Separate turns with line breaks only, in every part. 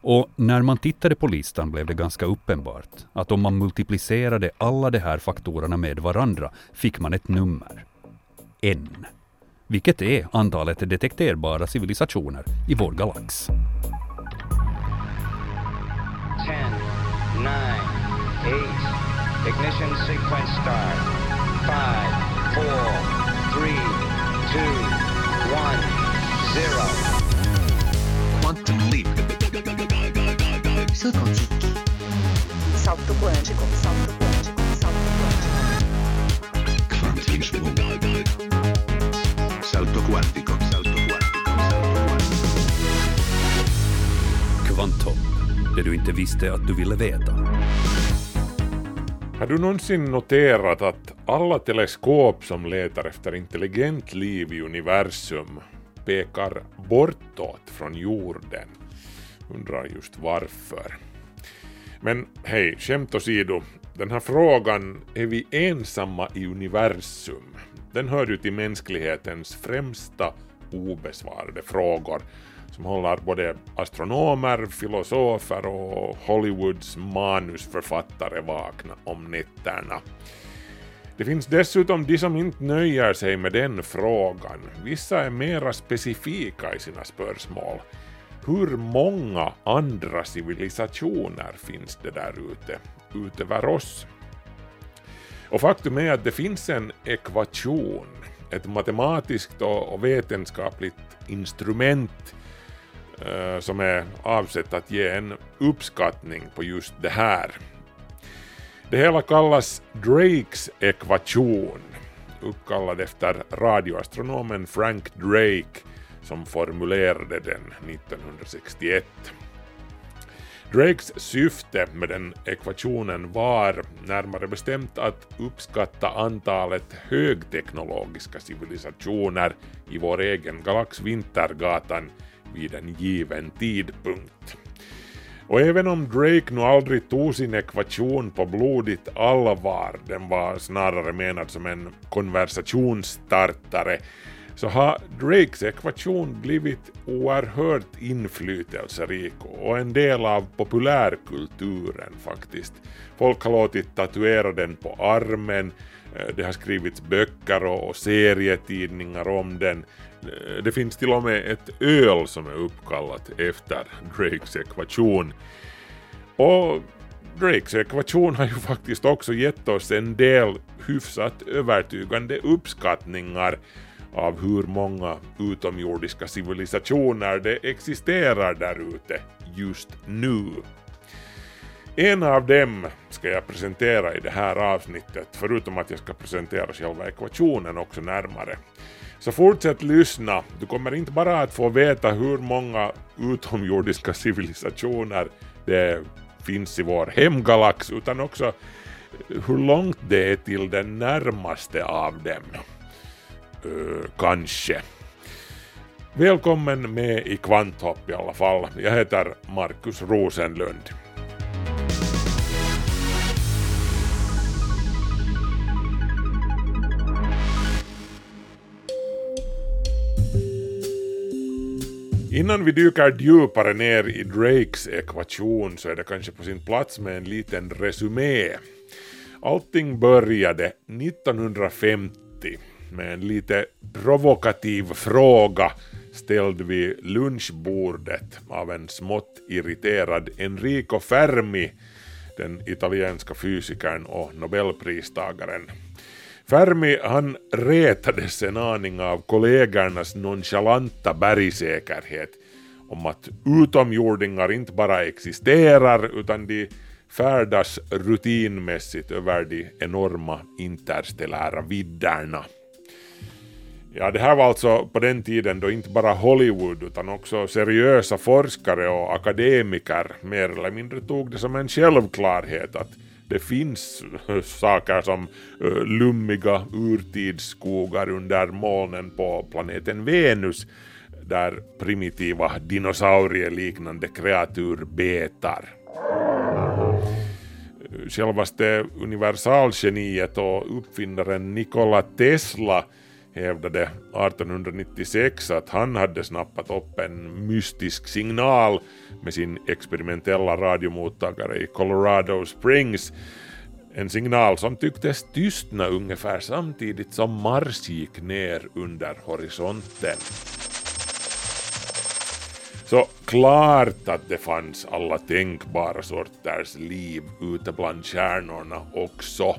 Och när man tittade på listan blev det ganska uppenbart att om man multiplicerade alla de här faktorerna med varandra fick man ett nummer. N. Vilket är antalet detekterbara civilisationer i vår galax. 10, 9, 8, ignition sequence start. 5, 4, 3, 2, 1, 0. Quantum leap. Salto quântico. Salto quântico. Salto quântico. Salto quântico. Salto quantico. Salto quantico. Kvantum. Det du inte visste att du ville veta.
Har du någonsin noterat att alla teleskop som letar efter intelligent liv i universum pekar bortåt från jorden? Undrar just varför. Men hej, skämt åsido, den här frågan, är vi ensamma i universum? Den hör ju till mänsklighetens främsta obesvarade frågor som håller både astronomer, filosofer och Hollywoods manusförfattare vakna om nätterna. Det finns dessutom de som inte nöjer sig med den frågan. Vissa är mera specifika i sina spörsmål hur många andra civilisationer finns det där ute, utöver oss? Och faktum är att det finns en ekvation, ett matematiskt och vetenskapligt instrument eh, som är avsett att ge en uppskattning på just det här. Det hela kallas Drakes ekvation, uppkallad efter radioastronomen Frank Drake som formulerade den 1961. Drakes syfte med den ekvationen var närmare bestämt att uppskatta antalet högteknologiska civilisationer i vår egen galax Vintergatan vid en given tidpunkt. Och även om Drake nu aldrig tog sin ekvation på blodigt allvar, den var snarare menad som en konversationsstartare, så har Drakes ekvation blivit oerhört inflytelserik och en del av populärkulturen faktiskt. Folk har låtit tatuera den på armen, eh, det har skrivits böcker och serietidningar om den. Eh, det finns till och med ett öl som är uppkallat efter Drakes ekvation. Och Drakes ekvation har ju faktiskt också gett oss en del hyfsat övertygande uppskattningar av hur många utomjordiska civilisationer det existerar där ute just nu. En av dem ska jag presentera i det här avsnittet, förutom att jag ska presentera själva ekvationen också närmare. Så fortsätt lyssna, du kommer inte bara att få veta hur många utomjordiska civilisationer det finns i vår hemgalax, utan också hur långt det är till den närmaste av dem. Kanske. Välkommen med i Kvanthopp i alla fall. Jag heter Markus Rosenlund. Innan vi dyker djupare ner i Drakes ekvation så är det kanske på sin plats med en liten resumé. Allting började 1950 med en lite provokativ fråga ställd vid lunchbordet av en smått irriterad Enrico Fermi, den italienska fysikern och nobelpristagaren. Fermi han retades en aning av kollegornas nonchalanta bergsäkerhet om att utomjordingar inte bara existerar utan de färdas rutinmässigt över de enorma interstellära vidderna. Ja, det här var alltså på den tiden då inte bara Hollywood utan också seriösa forskare och akademiker mer eller mindre tog det som en självklarhet att det finns eh, saker som eh, lummiga urtidsskogar under molnen på planeten Venus där primitiva dinosaurieliknande kreatur betar. Självaste universalgeniet och uppfinnaren Nikola Tesla hävdade 1896 att han hade snappat upp en mystisk signal med sin experimentella radiomottagare i Colorado Springs. En signal som tycktes tystna ungefär samtidigt som Mars gick ner under horisonten. Så klart att det fanns alla tänkbara sorters liv ute bland stjärnorna också.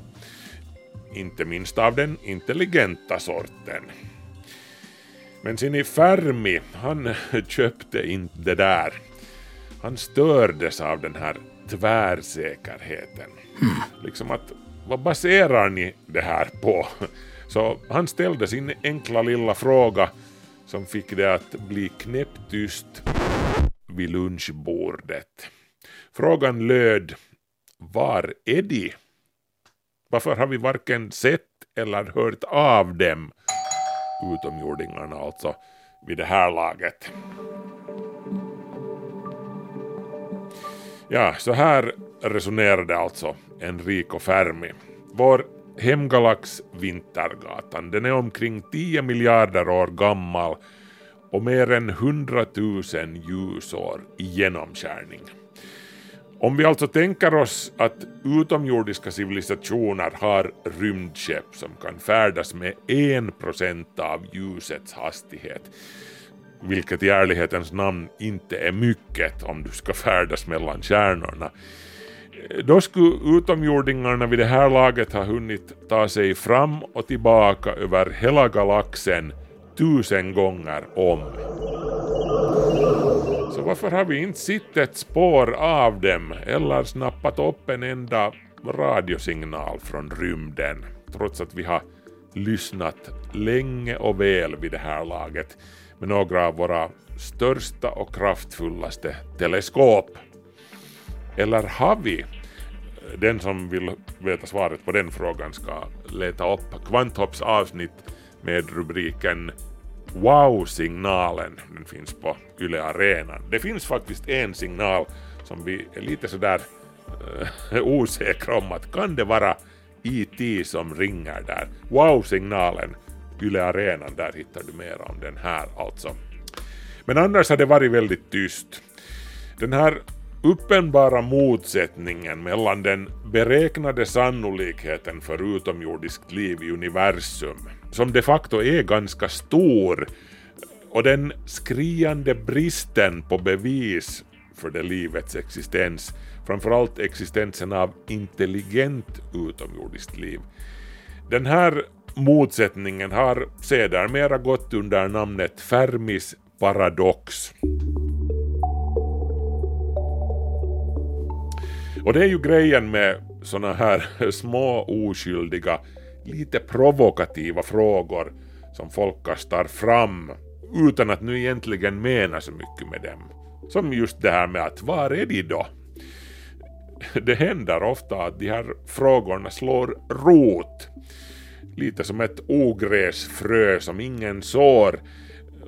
Inte minst av den intelligenta sorten. Men sin Fermi, han köpte inte det där. Han stördes av den här tvärsäkerheten. Mm. Liksom att, vad baserar ni det här på? Så han ställde sin enkla lilla fråga som fick det att bli knäpptyst vid lunchbordet. Frågan löd Var är de? Varför har vi varken sett eller hört av dem? Utomjordingarna alltså, vid det här laget. Ja, så här resonerade alltså Enrico Fermi. Vår hemgalax Vintergatan, den är omkring 10 miljarder år gammal och mer än 100 000 ljusår i genomskärning. Om vi alltså tänker oss att utomjordiska civilisationer har rymdskepp som kan färdas med 1% av ljusets hastighet, vilket i ärlighetens namn inte är mycket om du ska färdas mellan stjärnorna, då skulle utomjordingarna vid det här laget ha hunnit ta sig fram och tillbaka över hela galaxen tusen gånger om. Varför har vi inte sett ett spår av dem eller snappat upp en enda radiosignal från rymden trots att vi har lyssnat länge och väl vid det här laget med några av våra största och kraftfullaste teleskop. Eller har vi? Den som vill veta svaret på den frågan ska leta upp Kvanthopps avsnitt med rubriken Wow-signalen. Den finns på Yle Arenan. Det finns faktiskt en signal som vi är lite sådär äh, osäkra om att kan det vara IT som ringer där. Wow-signalen, Yle Arenan, där hittar du mer om den här alltså. Men annars har det varit väldigt tyst. Den här uppenbara motsättningen mellan den beräknade sannolikheten för utomjordiskt liv i universum, som de facto är ganska stor, och den skriande bristen på bevis för det livets existens, framförallt existensen av intelligent utomjordiskt liv. Den här motsättningen har sedermera gått under namnet Fermis paradox. Och det är ju grejen med såna här små oskyldiga, lite provokativa frågor som folk kastar fram utan att nu egentligen mena så mycket med dem. Som just det här med att var är de då? Det händer ofta att de här frågorna slår rot. Lite som ett ogräsfrö som ingen sår,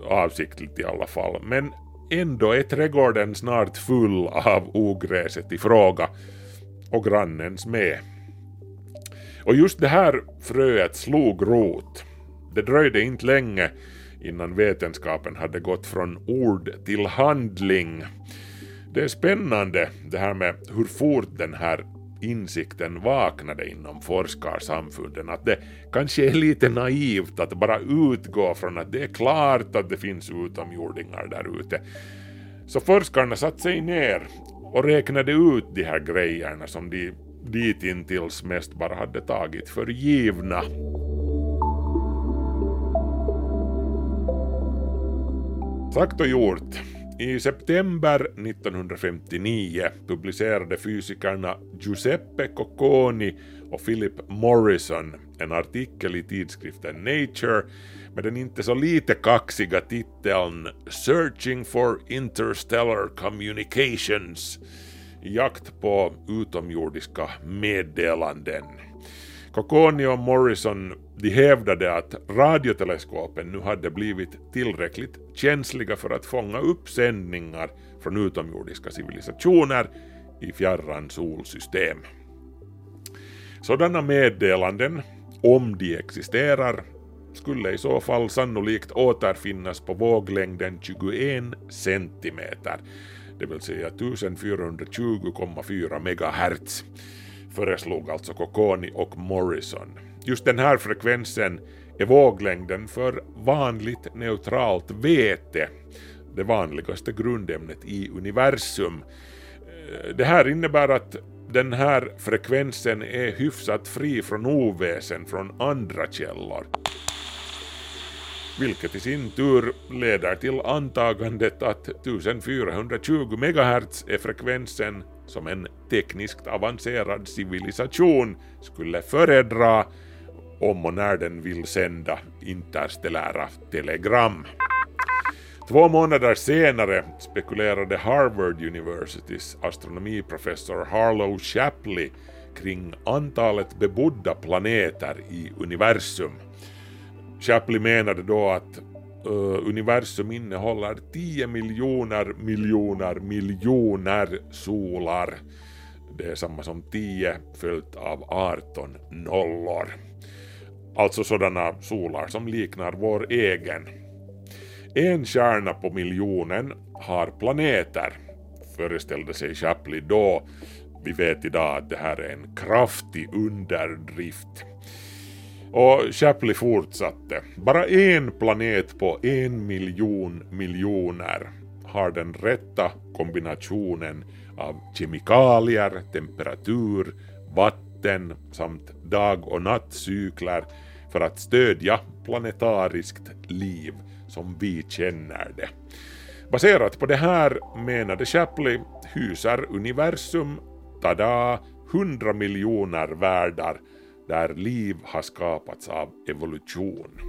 avsiktligt i alla fall, men Ändå är trädgården snart full av ogräset i fråga och grannens med. Och just det här fröet slog rot. Det dröjde inte länge innan vetenskapen hade gått från ord till handling. Det är spännande det här med hur fort den här insikten vaknade inom forskarsamfunden att det kanske är lite naivt att bara utgå från att det är klart att det finns utomjordingar där ute. Så forskarna satte sig ner och räknade ut de här grejerna som de ditintills mest bara hade tagit för givna. Sagt och gjort. I september 1959 publicerade fysikerna Giuseppe Cocconi och Philip Morrison en artikel i tidskriften Nature med den inte så lite kaxiga titeln Searching for Interstellar Communications i jakt på utomjordiska meddelanden. Cocconi och Morrison de hävdade att radioteleskopen nu hade blivit tillräckligt känsliga för att fånga upp sändningar från utomjordiska civilisationer i fjärran solsystem. Sådana meddelanden, om de existerar, skulle i så fall sannolikt återfinnas på våglängden 21 centimeter, det vill säga 1420,4 MHz. föreslog alltså Kokoni och Morrison. Just den här frekvensen är våglängden för vanligt neutralt vete, det vanligaste grundämnet i universum. Eh, det här innebär att den här frekvensen är hyfsat fri från oväsen från andra källor. Vilket i sin tur leder till antagandet att 1420 MHz är frekvensen som en tekniskt avancerad civilisation skulle föredra om och när den vill sända interstellära telegram. Två månader senare spekulerade Harvard Universitys astronomiprofessor Harlow Shapley kring antalet bebodda planeter i universum. Shapley menade då att uh, universum innehåller 10 miljoner miljoner miljoner solar. Det är samma som 10 följt av 18 nollor. Alltså sådana solar som liknar vår egen. En kärna på miljonen har planeter, föreställde sig Shapley då. Vi vet idag att det här är en kraftig underdrift. Och Shapley fortsatte. Bara en planet på en miljon miljoner har den rätta kombinationen av kemikalier, temperatur, vatten samt dag och nattcykler för att stödja planetariskt liv som vi känner det. Baserat på det här menade Shapley hyser universum, tada, 100 miljoner världar där liv har skapats av evolution.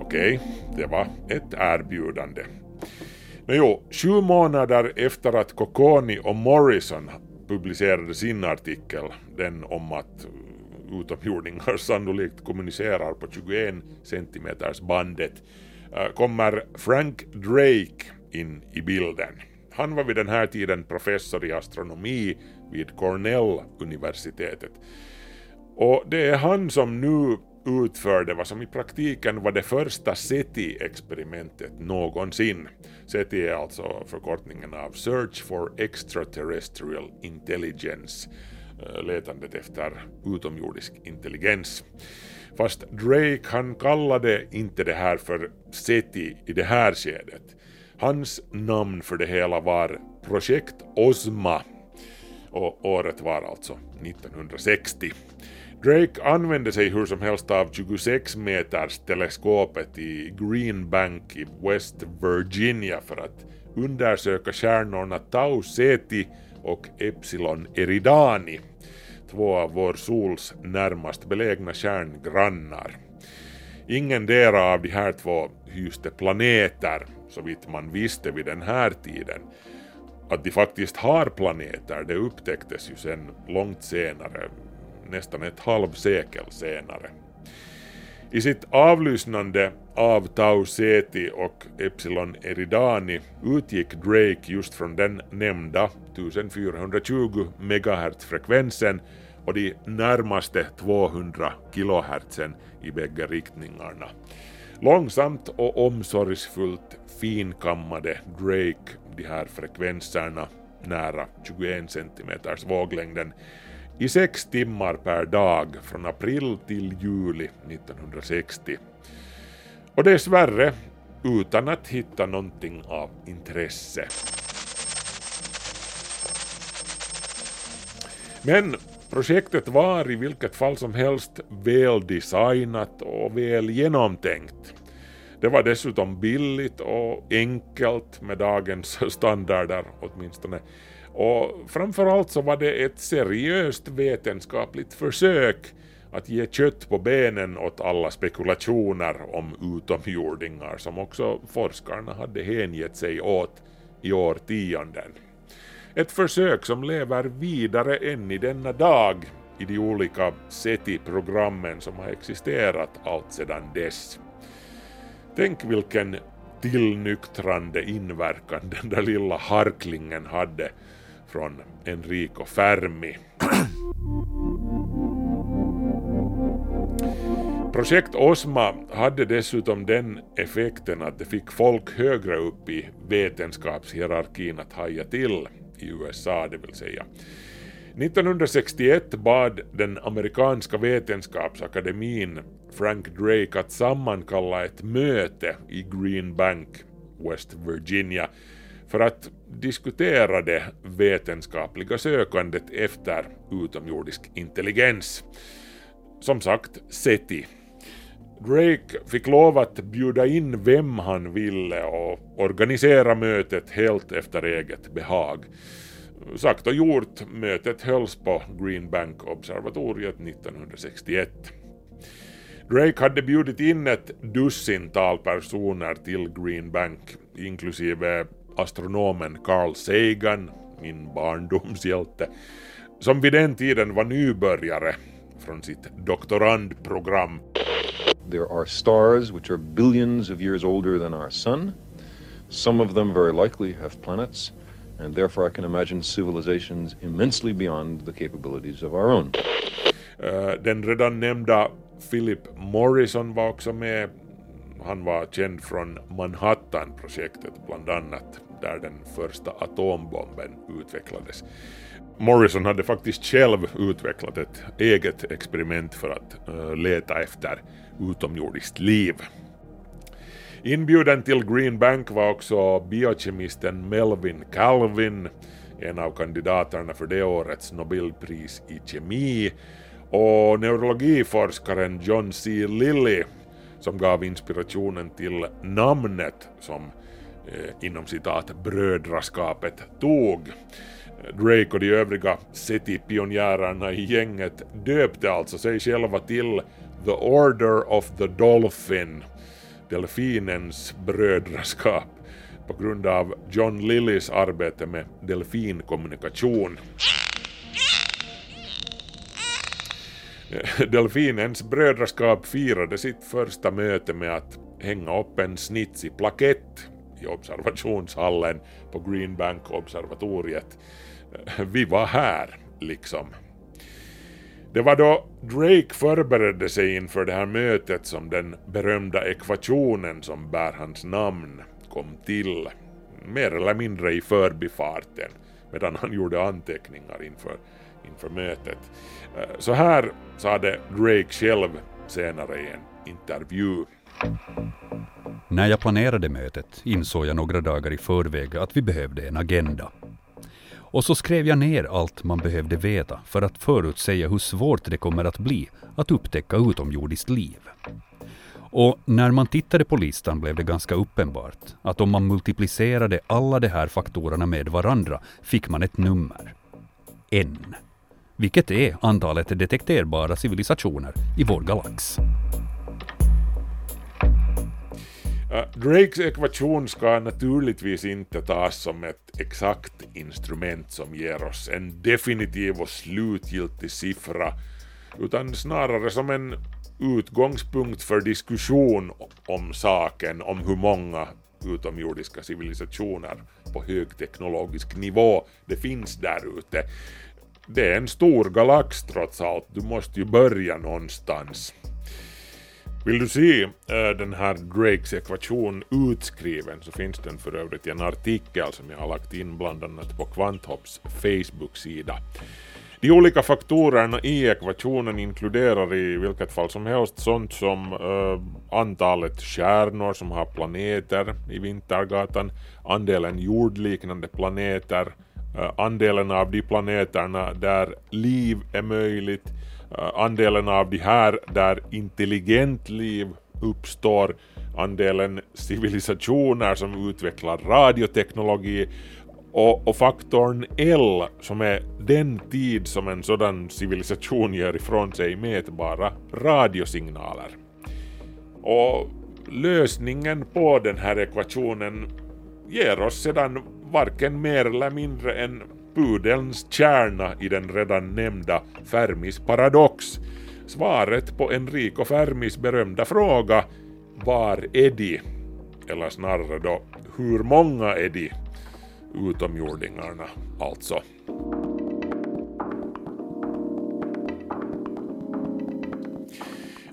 Okej, det var ett erbjudande. Men jo, sju månader efter att Kokoni och Morrison publicerade sin artikel, den om att utomjordingar sannolikt kommunicerar på 21 centimeters bandet, eh, kommer Frank Drake in i bilden. Han var vid den här tiden professor i astronomi vid Cornell-universitetet. Och det är han som nu utförde vad som i praktiken var det första SETI-experimentet någonsin. SETI är alltså förkortningen av Search for Extraterrestrial Intelligence, eh, letandet efter utomjordisk intelligens. Fast Drake han kallade inte det här för SETI i det här skedet. Hans namn för det hela var Projekt Osma och året var alltså 1960. Drake använde sig hur som helst av 26 meters teleskopet i Green Bank i West Virginia för att undersöka stjärnorna Tau Ceti och Epsilon Eridani, två av vår sols närmast belägna stjärngrannar. Ingen dera av de här två hyste planeter, så vitt man visste vid den här tiden. Att de faktiskt har planeter, det upptäcktes ju sen långt senare, nästan ett halvsekel senare. I sitt avlyssnande av Tau Ceti och Epsilon Eridani utgick Drake just från den nämnda 1420 MHz-frekvensen och de närmaste 200 kHz i bägge riktningarna. Långsamt och omsorgsfullt finkammade Drake de här frekvenserna nära 21 cm våglängden i sex timmar per dag från april till juli 1960. Och dessvärre utan att hitta någonting av intresse. Men projektet var i vilket fall som helst väl designat och väl genomtänkt. Det var dessutom billigt och enkelt med dagens standarder åtminstone och framförallt så var det ett seriöst vetenskapligt försök att ge kött på benen åt alla spekulationer om utomjordingar som också forskarna hade hängett sig åt i årtionden. Ett försök som lever vidare än i denna dag i de olika SETI-programmen som har existerat allt sedan dess. Tänk vilken tillnyktrande inverkan den där lilla harklingen hade från Enrico Fermi. Projekt Osma hade dessutom den effekten att det fick folk högre upp i vetenskapshierarkin att haja till i USA, det vill säga. 1961 bad den amerikanska vetenskapsakademin Frank Drake att sammankalla ett möte i Green Bank, West Virginia, för att diskutera det vetenskapliga sökandet efter utomjordisk intelligens. Som sagt, SETI. Drake fick lov att bjuda in vem han ville och organisera mötet helt efter eget behag. Sagt och gjort, mötet hölls på Green Bank-observatoriet 1961. Drake hade bjudit in ett dussintal personer till Green Bank, inklusive astronomen Carl Sagan, min barndomshjälte, som vid den tiden var nybörjare från sitt doktorandprogram.
There are stars which are billions of years older than our sun. Some of them very likely have planets, and therefore I can imagine civilizations immensely beyond the capabilities of our own.
Uh, den redan nämnda Philip Morrison var också med. Han var känd från Manhattan-projektet bland annat, där den första atombomben utvecklades. Morrison hade faktiskt själv utvecklat ett eget experiment för att uh, leta efter utomjordiskt liv. Inbjuden till Green Bank var också biokemisten Melvin Calvin, en av kandidaterna för det årets Nobelpris i kemi, och neurologiforskaren John C. Lilly som gav inspirationen till namnet som eh, inom citat brödraskapet tog. Drake och de övriga SETI-pionjärerna i gänget döpte alltså sig själva till The Order of the Dolphin, delfinens brödraskap, på grund av John Lillys arbete med delfinkommunikation. Delfinens brödraskap firade sitt första möte med att hänga upp en snitsig plakett i observationshallen på Green Bank-observatoriet. Vi var här, liksom. Det var då Drake förberedde sig inför det här mötet som den berömda ekvationen som bär hans namn kom till, mer eller mindre i förbifarten, medan han gjorde anteckningar inför, inför mötet. Eh, så här sade Drake själv senare i en intervju.
När jag planerade mötet insåg jag några dagar i förväg att vi behövde en agenda. Och så skrev jag ner allt man behövde veta för att förutsäga hur svårt det kommer att bli att upptäcka utomjordiskt liv. Och när man tittade på listan blev det ganska uppenbart att om man multiplicerade alla de här faktorerna med varandra fick man ett nummer. En. Vilket är antalet detekterbara civilisationer i vår galax.
Drakes ekvation ska naturligtvis inte tas som ett exakt instrument som ger oss en definitiv och slutgiltig siffra, utan snarare som en utgångspunkt för diskussion om saken, om hur många utomjordiska civilisationer på högteknologisk nivå det finns där ute. Det är en stor galax trots allt, du måste ju börja någonstans. Vill du se äh, den här Drakes ekvation utskriven så finns den för övrigt i en artikel som jag har lagt in bland annat på Kvanthopps Facebook-sida. De olika faktorerna i ekvationen inkluderar i vilket fall som helst sånt som äh, antalet stjärnor som har planeter i Vintergatan, andelen jordliknande planeter, Eh, andelen av de planeterna där liv är möjligt, eh, andelen av de här där intelligent liv uppstår, andelen civilisationer som utvecklar radioteknologi och, och, faktorn L som är den tid som en sådan civilisation ger ifrån sig mätbara radiosignaler. Och lösningen på den här ekvationen ger oss sedan varken mer eller mindre än pudelns kärna i den redan nämnda Fermis paradox. Svaret på Enrico Fermis berömda fråga Var är de? Eller snarare då, hur många är de? utomjordingarna alltså.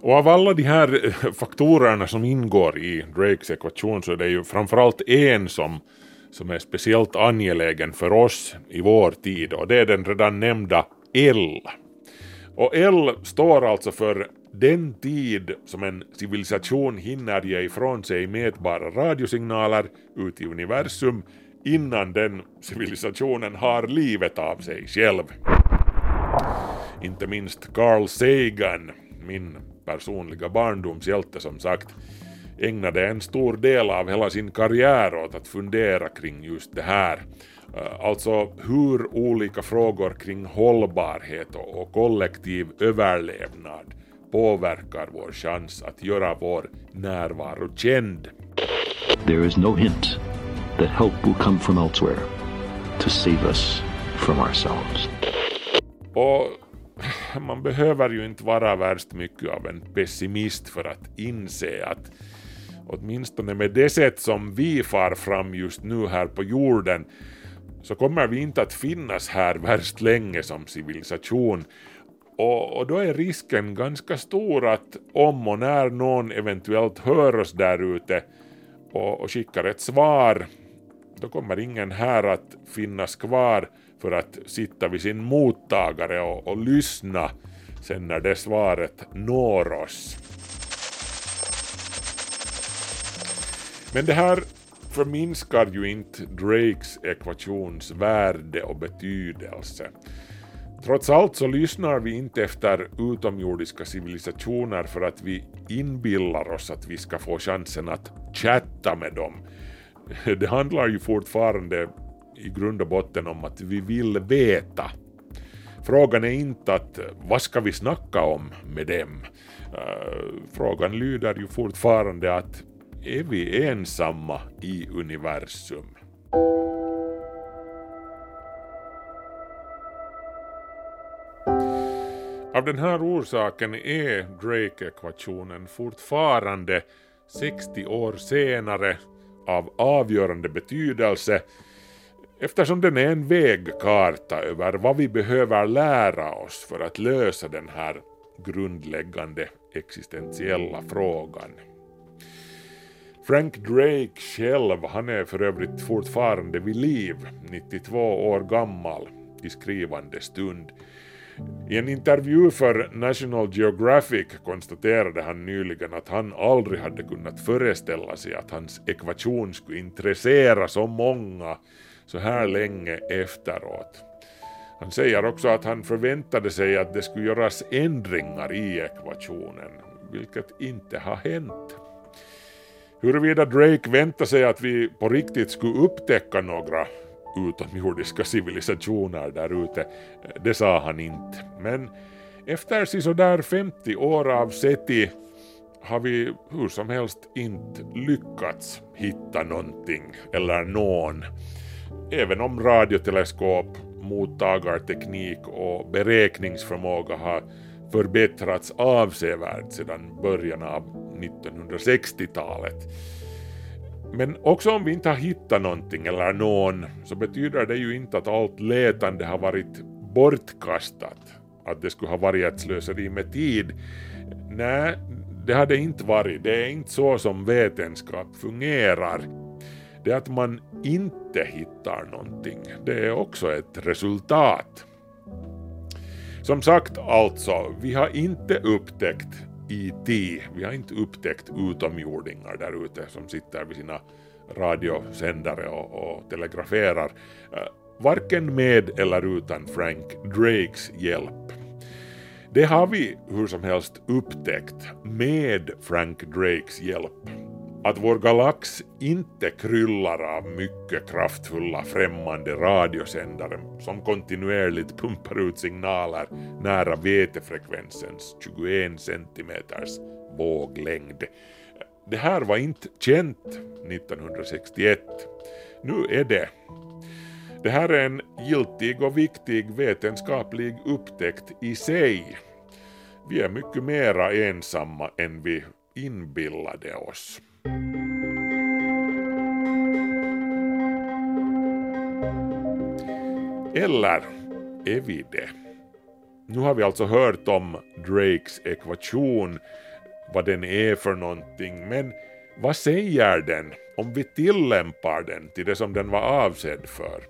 Och av alla de här faktorerna som ingår i Drakes ekvation så är det ju framförallt en som, som är speciellt angelägen för oss i vår tid och det är den redan nämnda L. Och L står alltså för den tid som en civilisation hinner ge ifrån sig mätbara radiosignaler ut i universum innan den civilisationen har livet av sig själv. Inte minst Carl Sagan, min personliga barndomshjälte som sagt, ägnade en stor del av hela sin karriär åt att fundera kring just det här. Eh, alltså hur olika frågor kring hållbarhet och kollektiv överlevnad påverkar vår chans att göra vår närvaro känd.
There is no hint that help will come from elsewhere to save us from ourselves.
Och man behöver ju inte vara värst mycket av en pessimist för att inse att åtminstone med det sätt som vi far fram just nu här på jorden så kommer vi inte att finnas här värst länge som civilisation och, och, då är risken ganska stor att om och när någon eventuellt hör oss där ute och, och skickar ett svar, då kommer ingen här att finnas kvar för att sitta vid sin mottagare och, och lyssna sen när det svaret når oss. Men det här förminskar ju inte Drakes ekvations värde och betydelse. Trots allt så lyssnar vi inte efter utomjordiska civilisationer för att vi inbillar oss att vi ska få chansen att chatta med dem. Det handlar ju fortfarande i grund och botten om att vi vill veta. Frågan är inte att vad ska vi snacka om med dem? Eh, frågan lyder ju fortfarande att är vi ensamma i universum? Av den här orsaken är Drake-ekvationen fortfarande 60 år senare av avgörande betydelse eftersom den är en vägkarta över vad vi behöver lära oss för att lösa den här grundläggande existentiella frågan. Frank Drake själv, han är för övrigt fortfarande vid liv, 92 år gammal i skrivande stund. I en intervju för National Geographic konstaterade han nyligen att han aldrig hade kunnat föreställa sig att hans ekvation skulle intressera så många så här länge efteråt. Han säger också att han förväntade sig att det skulle göras ändringar i ekvationen, vilket inte har hänt. Huruvida Drake väntade sig att vi på riktigt skulle upptäcka några utomjordiska civilisationer där ute, det sa han inte. Men efter sådär 50 år av SETI har vi hur som helst inte lyckats hitta någonting eller någon. Även om radioteleskop, mottagarteknik och beräkningsförmåga har förbättrats avsevärt sedan början av 1960-talet. Men också om vi inte har hittat någonting eller någon så betyder det ju inte att allt letande har varit bortkastat. Att det skulle ha varit ett slöseri med tid. Nej, det har det inte varit. Det är inte så som vetenskap fungerar. Det att man inte hittar någonting, det är också ett resultat. Som sagt alltså, vi har inte upptäckt IT. Vi har inte upptäckt utomjordingar där ute som sitter vid sina radiosändare och, och telegraferar. Eh, varken med eller utan Frank Drakes hjälp. Det har vi hur som helst upptäckt med Frank Drakes hjälp att vår galax inte kryllar av mycket kraftfulla främmande radiosändare som kontinuerligt pumpar ut signaler nära vetefrekvensens 21 centimeters våglängd. Det här var inte känt 1961. Nu är det. Det här är en giltig och viktig vetenskaplig upptäckt i sig. Vi är mycket mera ensamma än vi inbillade oss. Eller är vi det? Nu har vi alltså hört om Drakes ekvation, vad den är för någonting, men vad säger den om vi tillämpar den till det som den var avsedd för?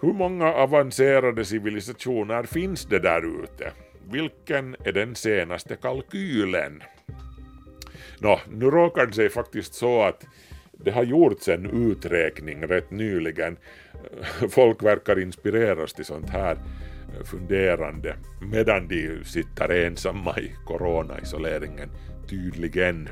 Hur många avancerade civilisationer finns det där ute? Vilken är den senaste kalkylen? Nå, nu råkar det sig faktiskt så att det har gjorts en uträkning rätt nyligen. Folk verkar inspireras till sånt här funderande medan de sitter ensamma i coronaisoleringen tydligen.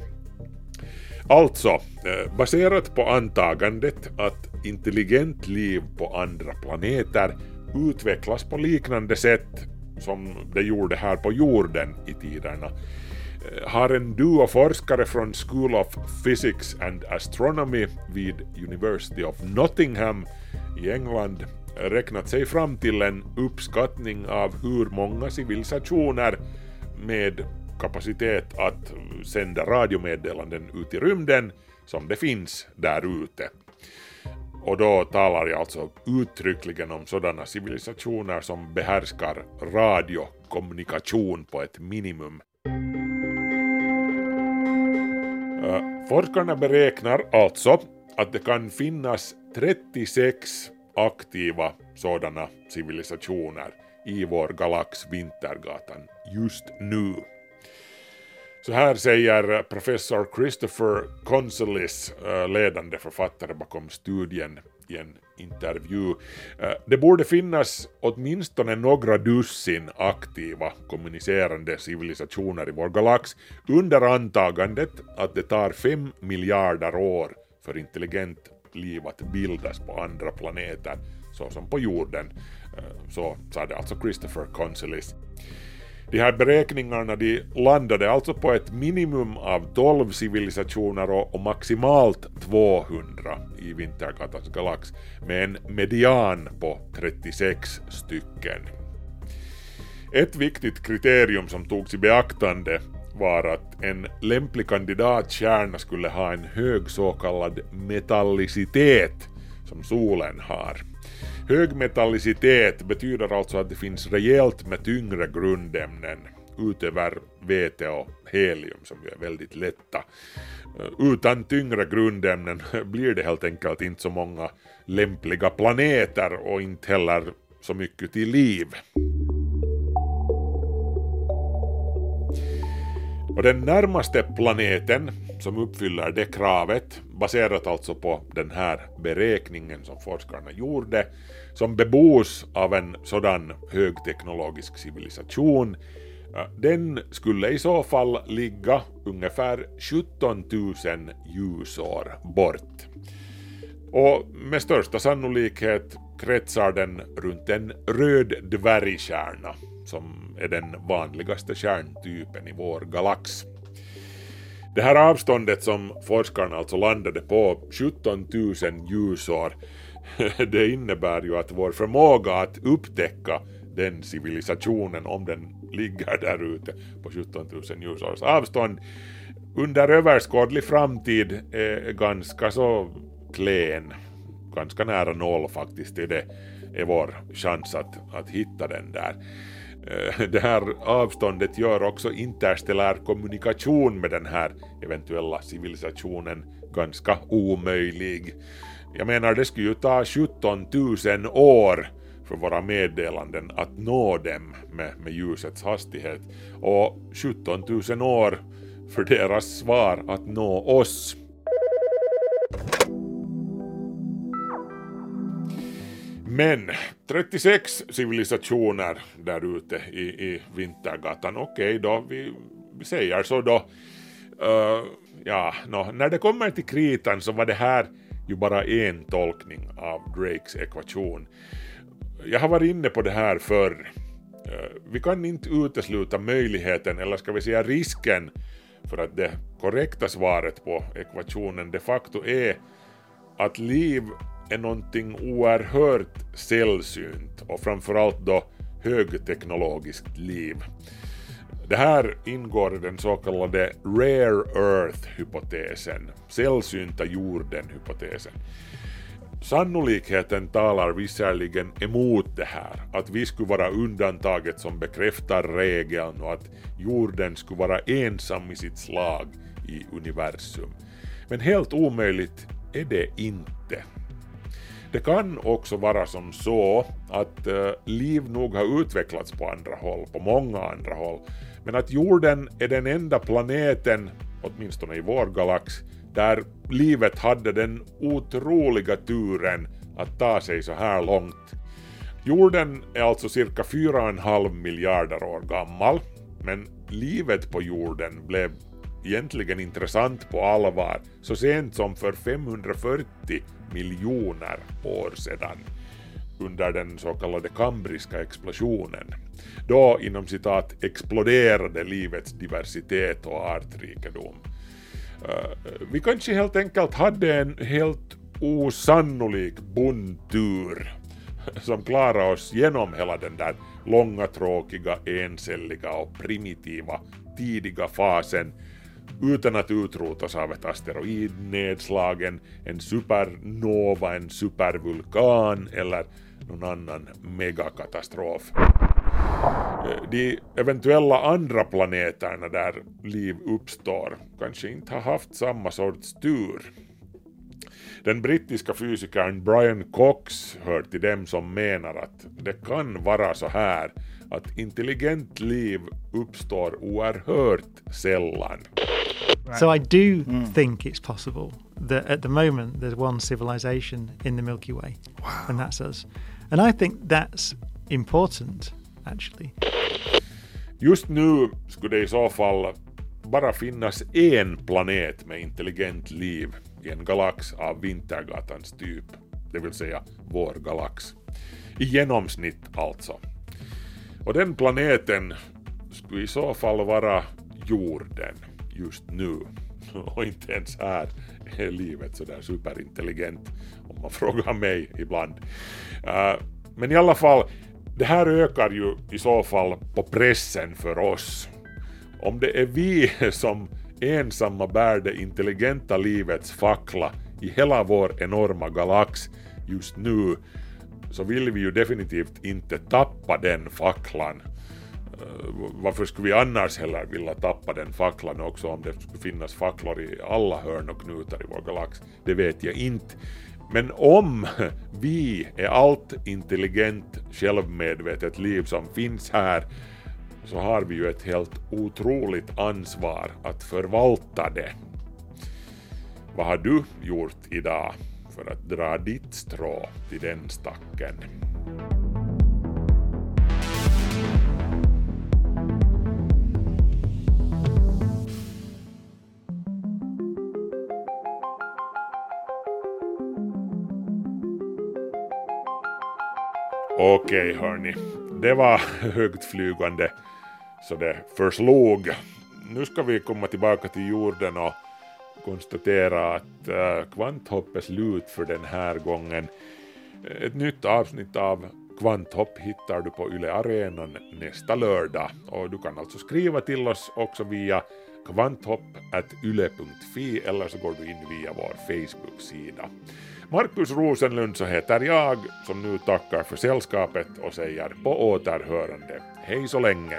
Alltså, eh, baserat på antagandet att intelligent liv på andra planeter utvecklas på liknande sätt som det gjorde här på jorden i tiderna Eh, har en duo forskare från School of Physics and Astronomy vid University of Nottingham i England räknat sig fram till en uppskattning av hur många civilisationer med kapacitet att sända radiomeddelanden ut i rymden som det finns där ute. Och då talar jag alltså uttryckligen om sådana civilisationer som behärskar radiokommunikation på ett minimum. Forskarna beräknar alltså att det kan finnas 36 aktiva sådana civilisationer i vår galax Vintergatan just nu. Så här säger professor Christopher Consolis, ledande författare bakom studien i en intervju. Eh, det borde finnas åtminstone några dussin aktiva kommunicerande civilisationer i vår galax under antagandet att det tar fem miljarder år för intelligent liv att bildas på andra planeter, såsom på jorden. Eh, så sa det alltså Christopher Consolis. De här beräkningarna de landade alltså på ett minimum av 12 civilisationer och, maximalt 200 i Vintergatans galax med en median på 36 stycken. Ett viktigt kriterium som togs i beaktande var att en lämplig kandidatkärna skulle ha en hög så kallad metallicitet som solen har. Hög metallicitet betyder alltså att det finns rejält med tyngre grundämnen utöver vete och helium som ju är väldigt lätta. Utan tyngre grundämnen blir det helt enkelt inte så många lämpliga planeter och inte heller så mycket till liv. Och den närmaste planeten som uppfyller det kravet, baserat alltså på den här beräkningen som forskarna gjorde, som bebos av en sådan högteknologisk civilisation, eh, den skulle i så fall ligga ungefär 17 000 ljusår bort. Och med största sannolikhet kretsar den runt en röd dvärgstjärna som är den vanligaste stjärntypen i vår galax. Det här avståndet som forskarna alltså landade på, 17 000 ljusår, det innebär ju att vår förmåga att upptäcka den civilisationen, om den ligger där ute på 17 000 ljusårs avstånd, under överskådlig framtid är ganska så klen, ganska nära noll faktiskt, det är vår chans att, att hitta den där. Eh, det här avståndet gör också interstellär kommunikation med den här eventuella civilisationen ganska omöjlig. Jag menar, det skulle ju ta 17 000 år för våra meddelanden att nå dem med, med ljusets hastighet och 17 000 år för deras svar att nå oss. Men 36 civilisationer där ute i, i Vintergatan, okej okay då, vi, vi säger så då. Uh, ja, no, när det kommer till kritan så var det här ju bara en tolkning av Drakes ekvation. Jag har varit inne på det här förr. Uh, vi kan inte utesluta möjligheten, eller ska vi säga risken, för att det korrekta svaret på ekvationen de facto är att liv är någonting oerhört sällsynt och framförallt då högteknologiskt liv. Det här ingår i den så kallade Rare Earth-hypotesen, sällsynta jorden-hypotesen. Sannolikheten talar visserligen emot det här, att vi skulle vara undantaget som bekräftar regeln och att jorden skulle vara ensam i sitt slag i universum. Men helt omöjligt är det inte. Det kan också vara som så att eh, liv nog har utvecklats på andra håll, på många andra håll, men att jorden är den enda planeten, åtminstone i vår galax, där livet hade den otroliga turen att ta sig så här långt. Jorden är alltså cirka 4,5 miljarder år gammal, men livet på jorden blev egentligen intressant på allvar så sent som för 540 miljoner år sedan under den så kallade kambriska explosionen. Då inom citat exploderade livets diversitet och artrikedom. Eh, vi kanske helt enkelt hade en helt osannolik bondtur som klarade oss genom hela den där långa, tråkiga, encelliga och primitiva tidiga fasen utan att utrotas av ett asteroidnedslag, en, en supernova, en supervulkan eller någon annan megakatastrof. Eh, de eventuella andra planeterna där liv uppstår kanske inte har haft samma sorts tur. Den brittiska fysikern Brian Cox hör till dem som menar att det kan vara så här att intelligent liv uppstår oerhört sällan.
So I do mm. think it's possible that at the moment there's one civilization in the Milky Way, wow. and that's us. And I think that's important actually.
Just nu skulle det i så fall bara finnas en planet med intelligent liv i en galax av Vintergatans typ, det vill säga vår galax. I genomsnitt alltså. Och den planeten skulle i så fall vara jorden just nu. Och inte ens här är livet sådär superintelligent om man frågar mig ibland. Äh, men i alla fall, det här ökar ju i så fall på pressen för oss. Om det är vi som ensamma bär det intelligenta livets fackla i hela vår enorma galax just nu så vill vi ju definitivt inte tappa den facklan. Eh, varför skulle vi annars heller vilja tappa den facklan också om det skulle finnas facklor i alla hörn och knutar i vår galax? Det vet jag inte. Men om vi är allt intelligent, självmedvetet liv som finns här så har vi ju ett helt otroligt ansvar att förvalta det. Vad har du gjort idag för att dra ditt strå till den stacken? Okej hörni, det var högtflygande så det förslog. Nu ska vi komma tillbaka till jorden och konstatera att äh, kvanthopp är slut för den här gången. Ett nytt avsnitt av Kvanthopp hittar du på Yle Arenan nästa lördag och du kan alltså skriva till oss också via kvanthopp.yle.fi eller så går du in via vår Facebook-sida. Markus Rosenlund så heter jag som nu tackar för sällskapet och säger på återhörande. Hej så länge!